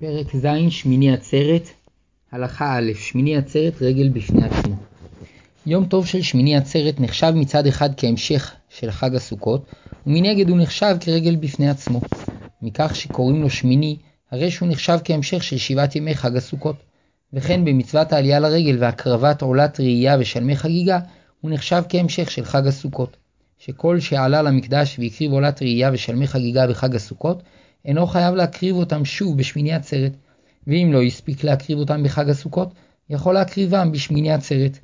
פרק ז' שמיני עצרת הלכה א' שמיני עצרת רגל בפני עצמו. יום טוב של שמיני עצרת נחשב מצד אחד כהמשך של חג הסוכות ומנגד הוא נחשב כרגל בפני עצמו. מכך שקוראים לו שמיני הרי שהוא נחשב כהמשך של שבעת ימי חג הסוכות. וכן במצוות העלייה לרגל והקרבת עולת ראייה ושלמי חגיגה הוא נחשב כהמשך של חג הסוכות. שכל שעלה למקדש והקריב עולת ראייה ושלמי חגיגה בחג הסוכות אינו חייב להקריב אותם שוב בשמיני עצרת, ואם לא הספיק להקריב אותם בחג הסוכות, יכול להקריבם בשמיני עצרת.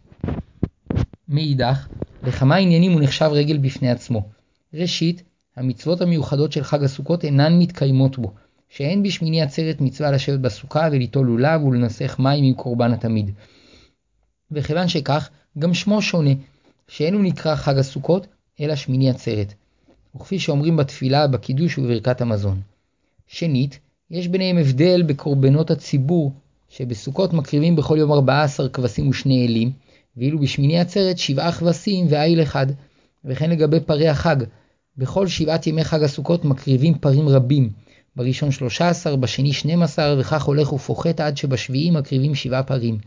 מאידך, לכמה עניינים הוא נחשב רגל בפני עצמו. ראשית, המצוות המיוחדות של חג הסוכות אינן מתקיימות בו, שאין בשמיני עצרת מצווה לשבת בסוכה וליטול לולב ולנסח מים עם קורבן התמיד. וכיוון שכך, גם שמו שונה, שאין הוא נקרא חג הסוכות, אלא שמיני עצרת. וכפי שאומרים בתפילה, בקידוש ובברכת המזון. שנית, יש ביניהם הבדל בקורבנות הציבור, שבסוכות מקריבים בכל יום 14 כבשים ושני אלים, ואילו בשמיני עצרת שבעה כבשים ואיל אחד, וכן לגבי פרי החג. בכל שבעת ימי חג הסוכות מקריבים פרים רבים, בראשון 13, בשני 12, וכך הולך ופוחת עד שבשביעי מקריבים שבעה פרים.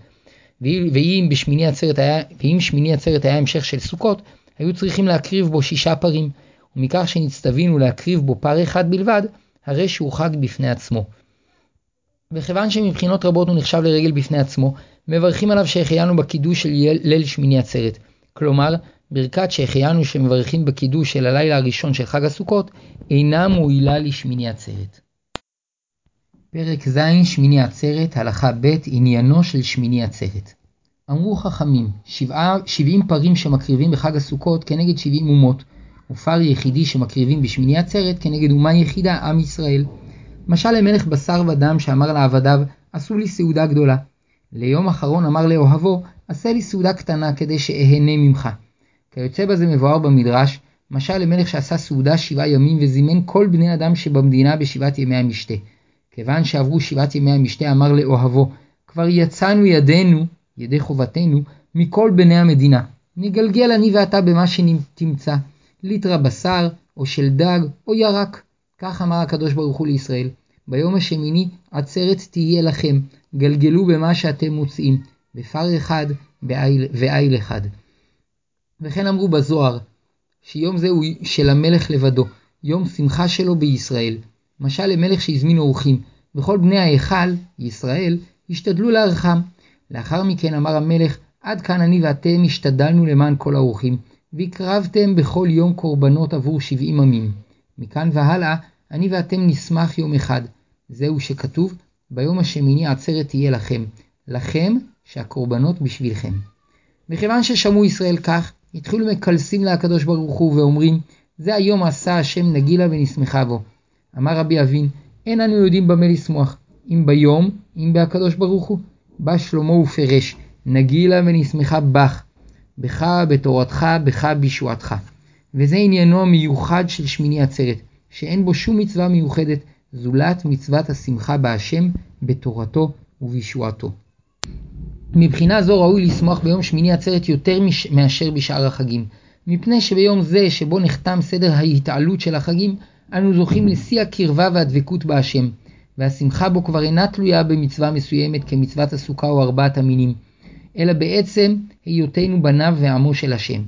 ואם בשמיני עצרת היה, ואם שמיני עצרת היה המשך של סוכות, היו צריכים להקריב בו שישה פרים, ומכך שנצטווינו להקריב בו פר אחד בלבד, הרי שהוא חג בפני עצמו. וכיוון שמבחינות רבות הוא נחשב לרגל בפני עצמו, מברכים עליו שהחיינו בקידוש של ליל שמיני עצרת. כלומר, ברכת שהחיינו שמברכים בקידוש של הלילה הראשון של חג הסוכות, אינה מועילה לשמיני עצרת. פרק ז' שמיני עצרת, הלכה ב' עניינו של שמיני עצרת. אמרו חכמים, שבעה, שבעים פרים שמקריבים בחג הסוכות כנגד שבעים אומות, ופר יחידי שמקריבים בשמיני עצרת כנגד אומה יחידה, עם ישראל. משל למלך בשר ודם שאמר לעבדיו, עשו לי סעודה גדולה. ליום אחרון אמר לאוהבו, עשה לי סעודה קטנה כדי שאהנה ממך. כיוצא בזה מבואר במדרש, משל למלך שעשה סעודה שבעה ימים וזימן כל בני אדם שבמדינה בשבעת ימי המשתה. כיוון שעברו שבעת ימי המשתה אמר לאוהבו, כבר יצאנו ידינו, ידי חובתנו, מכל בני המדינה. נגלגל אני ואתה במה שתמצא. ליטרה בשר, או של דג, או ירק. כך אמר הקדוש ברוך הוא לישראל. ביום השמיני עצרת תהיה לכם, גלגלו במה שאתם מוצאים, בפר אחד ואיל אחד. וכן אמרו בזוהר, שיום זה הוא של המלך לבדו, יום שמחה שלו בישראל. משל למלך שהזמין אורחים, וכל בני ההיכל, ישראל, השתדלו לארחם. לאחר מכן אמר המלך, עד כאן אני ואתם השתדלנו למען כל האורחים. והקרבתם בכל יום קורבנות עבור שבעים עמים. מכאן והלאה, אני ואתם נשמח יום אחד. זהו שכתוב, ביום השמיני עצרת תהיה לכם. לכם שהקורבנות בשבילכם. מכיוון ששמעו ישראל כך, התחילו מקלסים לקדוש ברוך הוא ואומרים, זה היום עשה השם נגילה ונשמחה בו. אמר רבי אבין, אין אנו יודעים במה לשמוח, אם ביום, אם בהקדוש ברוך הוא. בא שלמה ופרש, נגילה ונשמחה בך, בך בתורתך, בך בישועתך. וזה עניינו המיוחד של שמיני עצרת, שאין בו שום מצווה מיוחדת, זולת מצוות השמחה בהשם, בתורתו ובישועתו. מבחינה זו ראוי לשמוח ביום שמיני עצרת יותר מש... מאשר בשאר החגים, מפני שביום זה שבו נחתם סדר ההתעלות של החגים, אנו זוכים לשיא הקרבה והדבקות בהשם, והשמחה בו כבר אינה תלויה במצווה מסוימת כמצוות הסוכה או ארבעת המינים, אלא בעצם היותנו בניו ועמו של השם.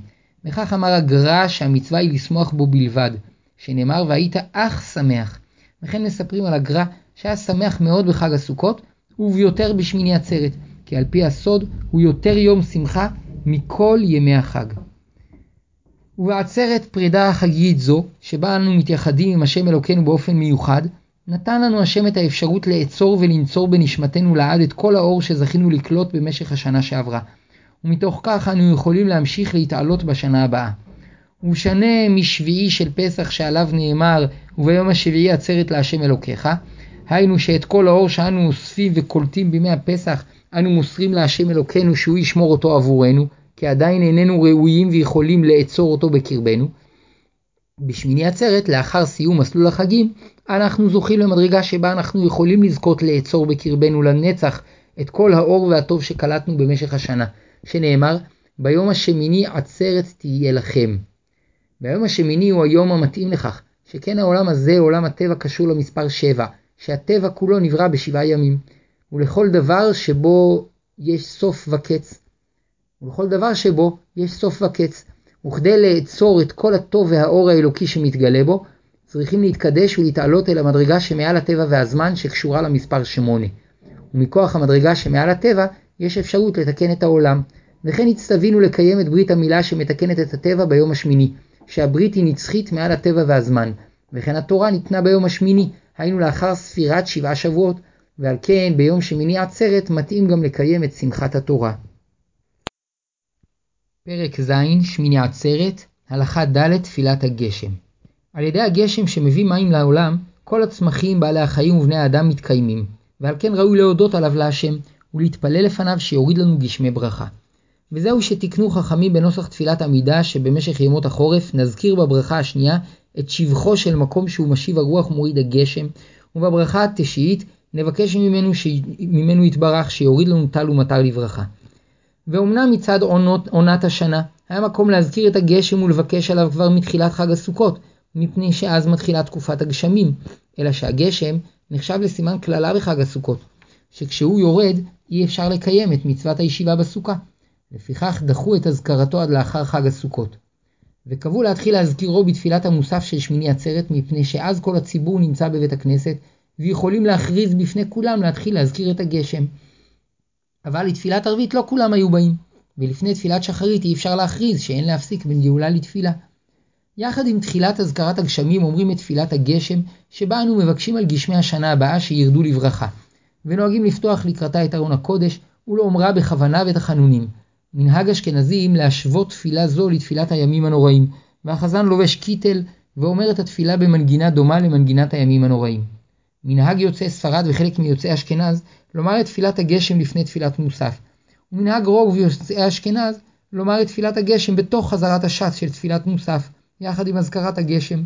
וכך אמר הגר"א שהמצווה היא לשמוח בו בלבד, שנאמר והיית אך שמח. וכן מספרים על הגר"א שהיה שמח מאוד בחג הסוכות, וביותר בשמיני עצרת, כי על פי הסוד הוא יותר יום שמחה מכל ימי החג. ובעצרת פרידה חגיגית זו, שבה אנו מתייחדים עם השם אלוקינו באופן מיוחד, נתן לנו השם את האפשרות לאצור ולנצור בנשמתנו לעד את כל האור שזכינו לקלוט במשך השנה שעברה, ומתוך כך אנו יכולים להמשיך להתעלות בשנה הבאה. ובשנה משביעי של פסח שעליו נאמר, וביום השביעי עצרת להשם אלוקיך, היינו שאת כל האור שאנו אוספים וקולטים בימי הפסח, אנו מוסרים להשם אלוקינו שהוא ישמור אותו עבורנו, כי עדיין איננו ראויים ויכולים לאצור אותו בקרבנו. בשמיני עצרת, לאחר סיום מסלול החגים, אנחנו זוכים למדרגה שבה אנחנו יכולים לזכות לאצור בקרבנו לנצח את כל האור והטוב שקלטנו במשך השנה, שנאמר, ביום השמיני עצרת תהיה לכם. והיום השמיני הוא היום המתאים לכך, שכן העולם הזה, עולם הטבע, קשור למספר 7, שהטבע כולו נברא בשבעה ימים, ולכל דבר שבו יש סוף וקץ. ולכל דבר שבו יש סוף וקץ. וכדי לאצור את כל הטוב והאור האלוקי שמתגלה בו, צריכים להתקדש ולהתעלות אל המדרגה שמעל הטבע והזמן שקשורה למספר שמונה. ומכוח המדרגה שמעל הטבע, יש אפשרות לתקן את העולם. וכן הצטווינו לקיים את ברית המילה שמתקנת את הטבע ביום השמיני, שהברית היא נצחית מעל הטבע והזמן. וכן התורה ניתנה ביום השמיני, היינו לאחר ספירת שבעה שבועות, ועל כן ביום שמיני עצרת מתאים גם לקיים את שמחת התורה. פרק ז' שמיני עצרת, הלכה ד' תפילת הגשם. על ידי הגשם שמביא מים לעולם, כל הצמחים, בעלי החיים ובני האדם מתקיימים, ועל כן ראוי להודות עליו להשם, ולהתפלל לפניו שיוריד לנו גשמי ברכה. וזהו שתיקנו חכמים בנוסח תפילת עמידה שבמשך ימות החורף נזכיר בברכה השנייה את שבחו של מקום שהוא משיב הרוח מוריד הגשם, ובברכה התשיעית נבקש ממנו, ש... ממנו יתברך שיוריד לנו טל ומטר לברכה. ואומנם מצד עונות, עונת השנה היה מקום להזכיר את הגשם ולבקש עליו כבר מתחילת חג הסוכות, מפני שאז מתחילה תקופת הגשמים, אלא שהגשם נחשב לסימן קללה בחג הסוכות, שכשהוא יורד אי אפשר לקיים את מצוות הישיבה בסוכה. לפיכך דחו את אזכרתו עד לאחר חג הסוכות. וקבעו להתחיל להזכירו בתפילת המוסף של שמיני עצרת, מפני שאז כל הציבור נמצא בבית הכנסת, ויכולים להכריז בפני כולם להתחיל להזכיר את הגשם. אבל לתפילת ערבית לא כולם היו באים, ולפני תפילת שחרית אי אפשר להכריז שאין להפסיק בין גאולה לתפילה. יחד עם תחילת אזכרת הגשמים אומרים את תפילת הגשם, שבה אנו מבקשים על גשמי השנה הבאה שירדו לברכה, ונוהגים לפתוח לקראתה את ארון הקודש, ולאומרה בכוונה ואת החנונים. מנהג אשכנזים להשוות תפילה זו לתפילת הימים הנוראים, והחזן לובש קיטל ואומר את התפילה במנגינה דומה למנגינת הימים הנוראים. מנהג יוצאי ספרד וחלק מיוצאי אשכנז לומר את תפילת הגשם לפני תפילת מוסף, ומנהג רוב יוצאי אשכנז לומר את תפילת הגשם בתוך חזרת הש"ס של תפילת מוסף, יחד עם אזכרת הגשם.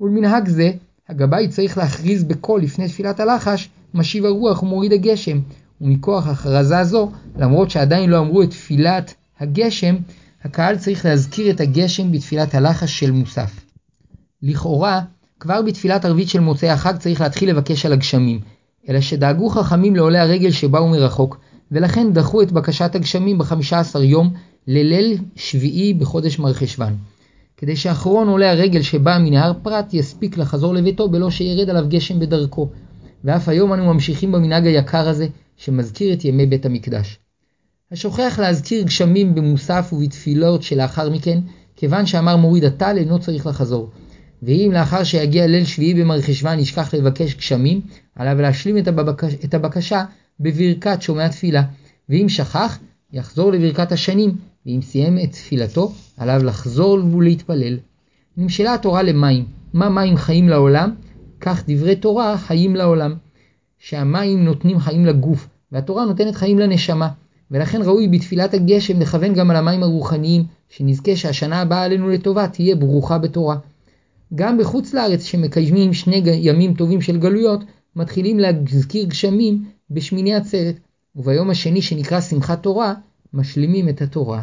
ולמנהג זה, הגבאי צריך להכריז בקול לפני תפילת הלחש, משיב הרוח ומוריד הגשם, ומכוח הכרזה זו, למרות שעדיין לא אמרו את תפילת הגשם, הקהל צריך להזכיר את הגשם בתפילת הלחש של מוסף. לכאורה, כבר בתפילת ערבית של מוצאי החג צריך להתחיל לבקש על הגשמים, אלא שדאגו חכמים לעולי הרגל שבאו מרחוק, ולכן דחו את בקשת הגשמים ב-15 יום לליל שביעי בחודש מרחשוון. כדי שאחרון עולי הרגל שבא מנהר פרת יספיק לחזור לביתו בלא שירד עליו גשם בדרכו. ואף היום אנו ממשיכים במנהג היקר הזה, שמזכיר את ימי בית המקדש. השוכח להזכיר גשמים במוסף ובתפילות שלאחר מכן, כיוון שאמר מוריד הטל אינו צריך לחזור. ואם לאחר שיגיע ליל שביעי במרחשוון ישכח לבקש גשמים, עליו להשלים את, הבקש, את הבקשה בברכת שומע תפילה. ואם שכח, יחזור לברכת השנים, ואם סיים את תפילתו, עליו לחזור ולהתפלל. נמשלה התורה למים. מה מים חיים לעולם? כך דברי תורה חיים לעולם. שהמים נותנים חיים לגוף, והתורה נותנת חיים לנשמה. ולכן ראוי בתפילת הגשם לכוון גם על המים הרוחניים, שנזכה שהשנה הבאה עלינו לטובה תהיה ברוכה בתורה. גם בחוץ לארץ שמקיימים שני ימים טובים של גלויות, מתחילים להזכיר גשמים בשמיני עצרת, וביום השני שנקרא שמחת תורה, משלימים את התורה.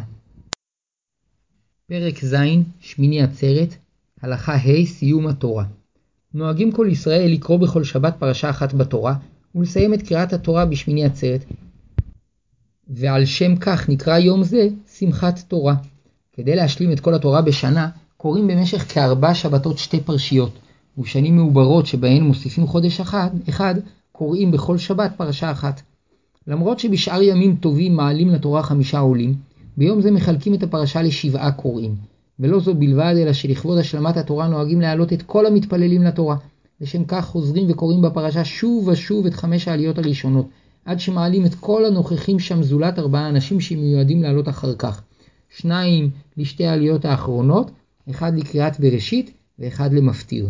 פרק ז' שמיני עצרת, הלכה ה' סיום התורה. נוהגים כל ישראל לקרוא בכל שבת פרשה אחת בתורה, ולסיים את קריאת התורה בשמיני עצרת. ועל שם כך נקרא יום זה שמחת תורה. כדי להשלים את כל התורה בשנה, קוראים במשך כארבע שבתות שתי פרשיות, ובשנים מעוברות שבהן מוסיפים חודש אחד, אחד קוראים בכל שבת פרשה אחת. למרות שבשאר ימים טובים מעלים לתורה חמישה עולים, ביום זה מחלקים את הפרשה לשבעה קוראים. ולא זו בלבד, אלא שלכבוד השלמת התורה נוהגים להעלות את כל המתפללים לתורה. לשם כך חוזרים וקוראים בפרשה שוב ושוב את חמש העליות הראשונות, עד שמעלים את כל הנוכחים שם זולת ארבעה אנשים שמיועדים לעלות אחר כך. שניים לשתי העליות האחרונות, אחד לקריאת בראשית ואחד למפטיר.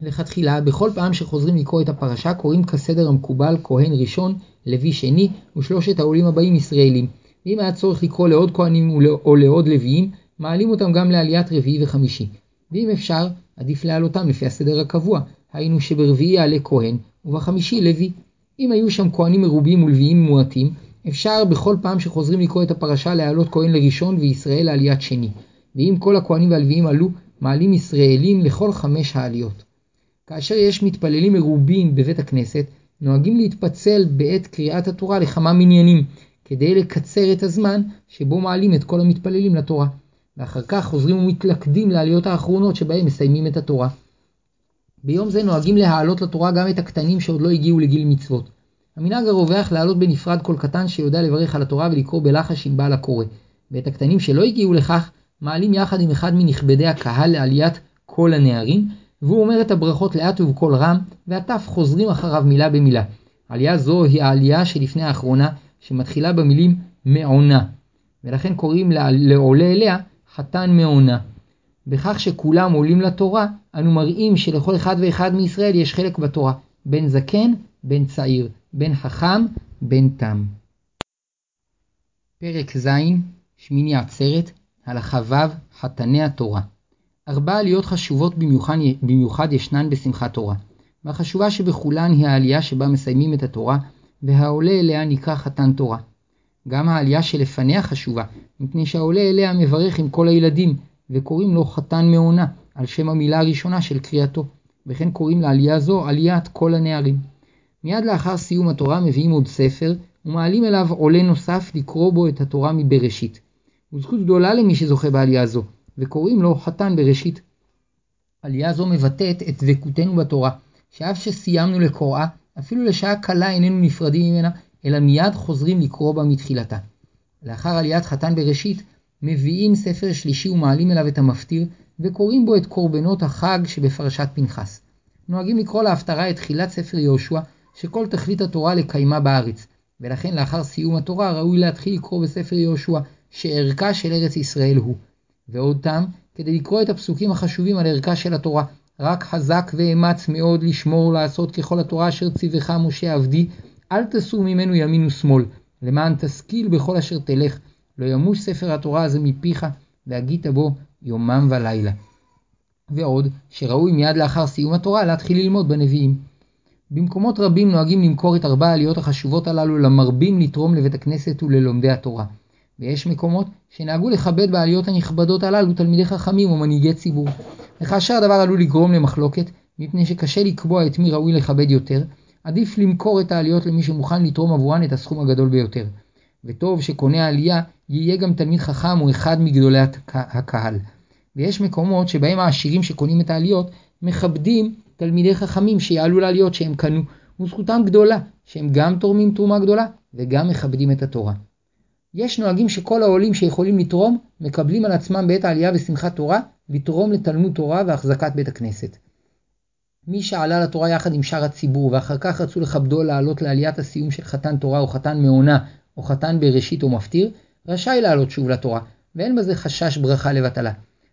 לכתחילה, בכל פעם שחוזרים לקרוא את הפרשה קוראים כסדר המקובל כהן ראשון, לוי שני ושלושת העולים הבאים ישראלים. ואם היה צורך לקרוא לעוד כהנים או לעוד לוויים, מעלים אותם גם לעליית רביעי וחמישי. ואם אפשר, עדיף להעלותם לפי הסדר הקבוע, היינו שברביעי יעלה כהן, ובחמישי לוי. אם היו שם כהנים מרובים ולוויים מועטים, אפשר בכל פעם שחוזרים לקרוא את הפרשה להעלות כהן לראשון וישראל לעליית שני. ואם כל הכהנים והלוויים עלו, מעלים ישראלים לכל חמש העליות. כאשר יש מתפללים מרובים בבית הכנסת, נוהגים להתפצל בעת קריאת התורה לכמה מניינים, כדי לקצר את הזמן שבו מעלים את כל המתפללים לתורה. ואחר כך חוזרים ומתלכדים לעליות האחרונות שבהם מסיימים את התורה. ביום זה נוהגים להעלות לתורה גם את הקטנים שעוד לא הגיעו לגיל מצוות. המנהג הרווח להעלות בנפרד כל קטן שיודע לברך על התורה ולקרוא בלחש עם בעל הקורא. ואת הקטנים שלא הגיעו לכך, מעלים יחד עם אחד מנכבדי הקהל לעליית כל הנערים, והוא אומר את הברכות לאט ובקול רם, והטף חוזרים אחריו מילה במילה. עלייה זו היא העלייה שלפני האחרונה, שמתחילה במילים מעונה, ולכן קוראים לעולה אליה חתן מעונה. בכך שכולם עולים לתורה, אנו מראים שלכל אחד ואחד מישראל יש חלק בתורה, בין זקן, בין צעיר, בין חכם, בין תם. פרק ז', שמיני עצרת, הלכה ו', חתני התורה. ארבע עליות חשובות במיוחד, במיוחד ישנן בשמחת תורה, והחשובה שבכולן היא העלייה שבה מסיימים את התורה, והעולה אליה נקרא חתן תורה. גם העלייה שלפניה חשובה, מפני שהעולה אליה מברך עם כל הילדים, וקוראים לו חתן מעונה, על שם המילה הראשונה של קריאתו, וכן קוראים לעלייה זו עליית כל הנערים. מיד לאחר סיום התורה מביאים עוד ספר, ומעלים אליו עולה נוסף לקרוא בו את התורה מבראשית. וזכות גדולה למי שזוכה בעלייה זו, וקוראים לו חתן בראשית. עלייה זו מבטאת את דבקותנו בתורה, שאף שסיימנו לקוראה, אפילו לשעה קלה איננו נפרדים ממנה, אלא מיד חוזרים לקרוא בה מתחילתה. לאחר עליית חתן בראשית, מביאים ספר שלישי ומעלים אליו את המפטיר, וקוראים בו את קורבנות החג שבפרשת פנחס. נוהגים לקרוא להפטרה את תחילת ספר יהושע, שכל תכלית התורה לקיימה בארץ, ולכן לאחר סיום התורה ראוי להתחיל לקרוא בספר יהושע, שערכה של ארץ ישראל הוא. ועוד טעם, כדי לקרוא את הפסוקים החשובים על ערכה של התורה, רק חזק ואמץ מאוד לשמור ולעשות ככל התורה אשר ציווך משה עבדי, אל תסור ממנו ימין ושמאל, למען תשכיל בכל אשר תלך, לא ימוש ספר התורה הזה מפיך, והגית בו יומם ולילה. ועוד, שראוי מיד לאחר סיום התורה להתחיל ללמוד בנביאים. במקומות רבים נוהגים למכור את ארבע העליות החשובות הללו למרבים לתרום לבית הכנסת וללומדי התורה. ויש מקומות שנהגו לכבד בעליות הנכבדות הללו תלמידי חכמים ומנהיגי ציבור. וכאשר הדבר עלול לגרום למחלוקת, מפני שקשה לקבוע את מי ראוי לכבד יותר, עדיף למכור את העליות למי שמוכן לתרום עבורן את הסכום הגדול ביותר. וטוב שקונה העלייה יהיה גם תלמיד חכם או אחד מגדולי הקהל. ויש מקומות שבהם העשירים שקונים את העליות מכבדים תלמידי חכמים שיעלו לעליות שהם קנו, וזכותם גדולה, שהם גם תורמים תרומה גדולה וגם מכבדים את התורה. יש נוהגים שכל העולים שיכולים לתרום, מקבלים על עצמם בעת העלייה בשמחת תורה, לתרום לתלמוד תורה והחזקת בית הכנסת. מי שעלה לתורה יחד עם שאר הציבור, ואחר כך רצו לכבדו לעלות לעליית הסיום של חתן תורה או חתן מעונה, או חתן בראשית או מפטיר, רשאי לעלות שוב לתורה, ואין בזה חשש ברכה לבטלה.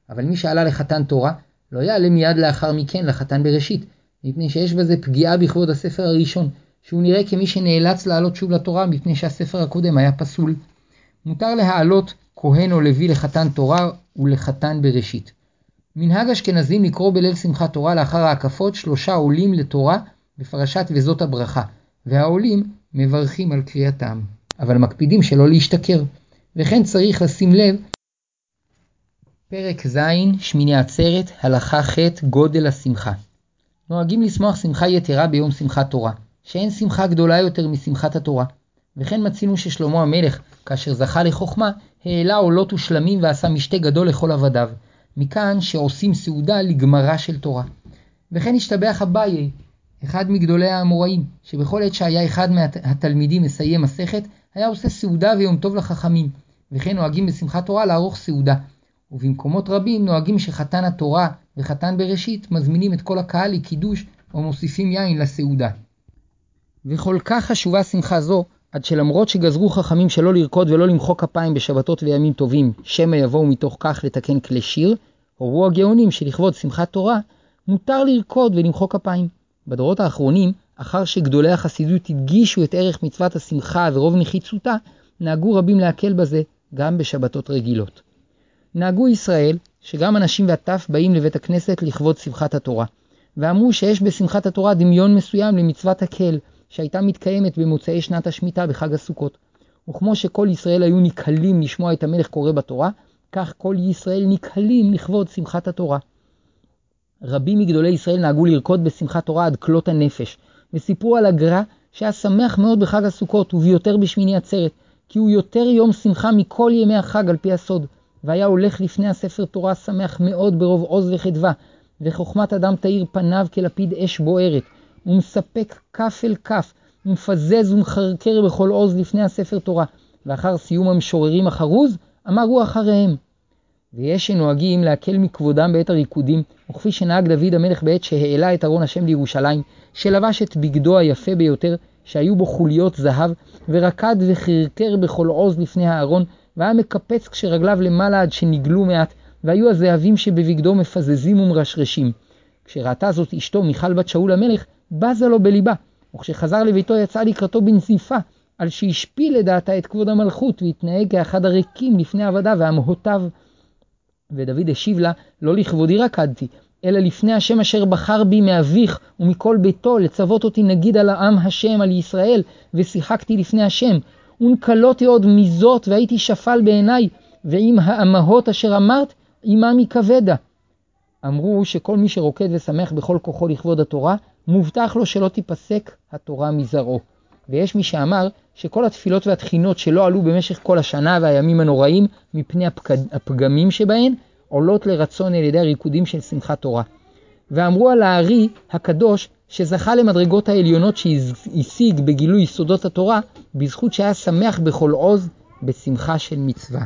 אבל מי שעלה לחתן תורה, לא יעלה מיד לאחר מכן לחתן בראשית, מפני שיש בזה פגיעה בכבוד הספר הראשון, שהוא נראה כמי שנאלץ לעלות שוב לתורה מפני שהספר הקודם היה פסול. מותר להעלות כהן או לוי לחתן תורה ולחתן בראשית. מנהג אשכנזים לקרוא בליל שמחת תורה לאחר ההקפות שלושה עולים לתורה בפרשת וזאת הברכה, והעולים מברכים על קריאתם, אבל מקפידים שלא להשתכר, וכן צריך לשים לב פרק ז', שמיני עצרת, הלכה ח', גודל השמחה. נוהגים לשמוח שמחה יתרה ביום שמחת תורה, שאין שמחה גדולה יותר משמחת התורה. וכן מצינו ששלמה המלך, כאשר זכה לחוכמה, העלה עולות ושלמים ועשה משתה גדול לכל עבדיו. מכאן שעושים סעודה לגמרה של תורה. וכן השתבח אביי, אחד מגדולי האמוראים, שבכל עת שהיה אחד מהתלמידים מסיים מסכת, היה עושה סעודה ויום טוב לחכמים. וכן נוהגים בשמחת תורה לערוך סעודה. ובמקומות רבים נוהגים שחתן התורה וחתן בראשית מזמינים את כל הקהל לקידוש או מוסיפים יין לסעודה. וכל כך חשובה שמחה זו, עד שלמרות שגזרו חכמים שלא לרקוד ולא למחוא כפיים בשבתות וימים טובים, שמא יבואו מתוך כך לתקן כלי שיר, הורו הגאונים שלכבוד שמחת תורה, מותר לרקוד ולמחוא כפיים. בדורות האחרונים, אחר שגדולי החסידות הדגישו את ערך מצוות השמחה ורוב נחיצותה, נהגו רבים להקל בזה גם בשבתות רגילות. נהגו ישראל שגם אנשים והטף באים לבית הכנסת לכבוד שמחת התורה, ואמרו שיש בשמחת התורה דמיון מסוים למצוות הקל, שהייתה מתקיימת במוצאי שנת השמיטה בחג הסוכות. וכמו שכל ישראל היו נקהלים לשמוע את המלך קורא בתורה, כך כל ישראל נקהלים לכבוד שמחת התורה. רבים מגדולי ישראל נהגו לרקוד בשמחת תורה עד כלות הנפש, וסיפרו על הגר"א שהיה שמח מאוד בחג הסוכות, וביותר בשמיני עצרת, כי הוא יותר יום שמחה מכל ימי החג על פי הסוד, והיה הולך לפני הספר תורה שמח מאוד ברוב עוז וחדווה, וחוכמת אדם תאיר פניו כלפיד אש בוערת, ומספק כף אל כף, ומפזז ומחרקר בכל עוז לפני הספר תורה, ואחר סיום המשוררים החרוז, אמרו אחריהם. ויש שנוהגים להקל מכבודם בעת הריקודים, וכפי שנהג דוד המלך בעת שהעלה את ארון השם לירושלים, שלבש את בגדו היפה ביותר, שהיו בו חוליות זהב, ורקד וחרקר בכל עוז לפני הארון, והיה מקפץ כשרגליו למעלה עד שנגלו מעט, והיו הזהבים שבבגדו מפזזים ומרשרשים. כשראתה זאת אשתו מיכל בת שאול המלך, בזה לו בליבה, וכשחזר לביתו יצא לקראתו בנזיפה, על שהשפיל לדעתה את כבוד המלכות, והתנהג כאחד הריקים לפני עבדה והמהותיו. ודוד השיב לה, לא לכבודי רקדתי, אלא לפני השם אשר בחר בי מאביך ומכל ביתו, לצוות אותי נגיד על העם השם, על ישראל, ושיחקתי לפני השם. ונקלותי עוד מזאת, והייתי שפל בעיניי, ועם האמהות אשר אמרת, עמם יכבדה. אמרו שכל מי שרוקד ושמח בכל כוחו לכבוד התורה, מובטח לו שלא תיפסק התורה מזרעו. ויש מי שאמר שכל התפילות והתחינות שלא עלו במשך כל השנה והימים הנוראים מפני הפג... הפגמים שבהן, עולות לרצון על ידי הריקודים של שמחת תורה. ואמרו על הארי הקדוש שזכה למדרגות העליונות שהשיג בגילוי יסודות התורה, בזכות שהיה שמח בכל עוז בשמחה של מצווה.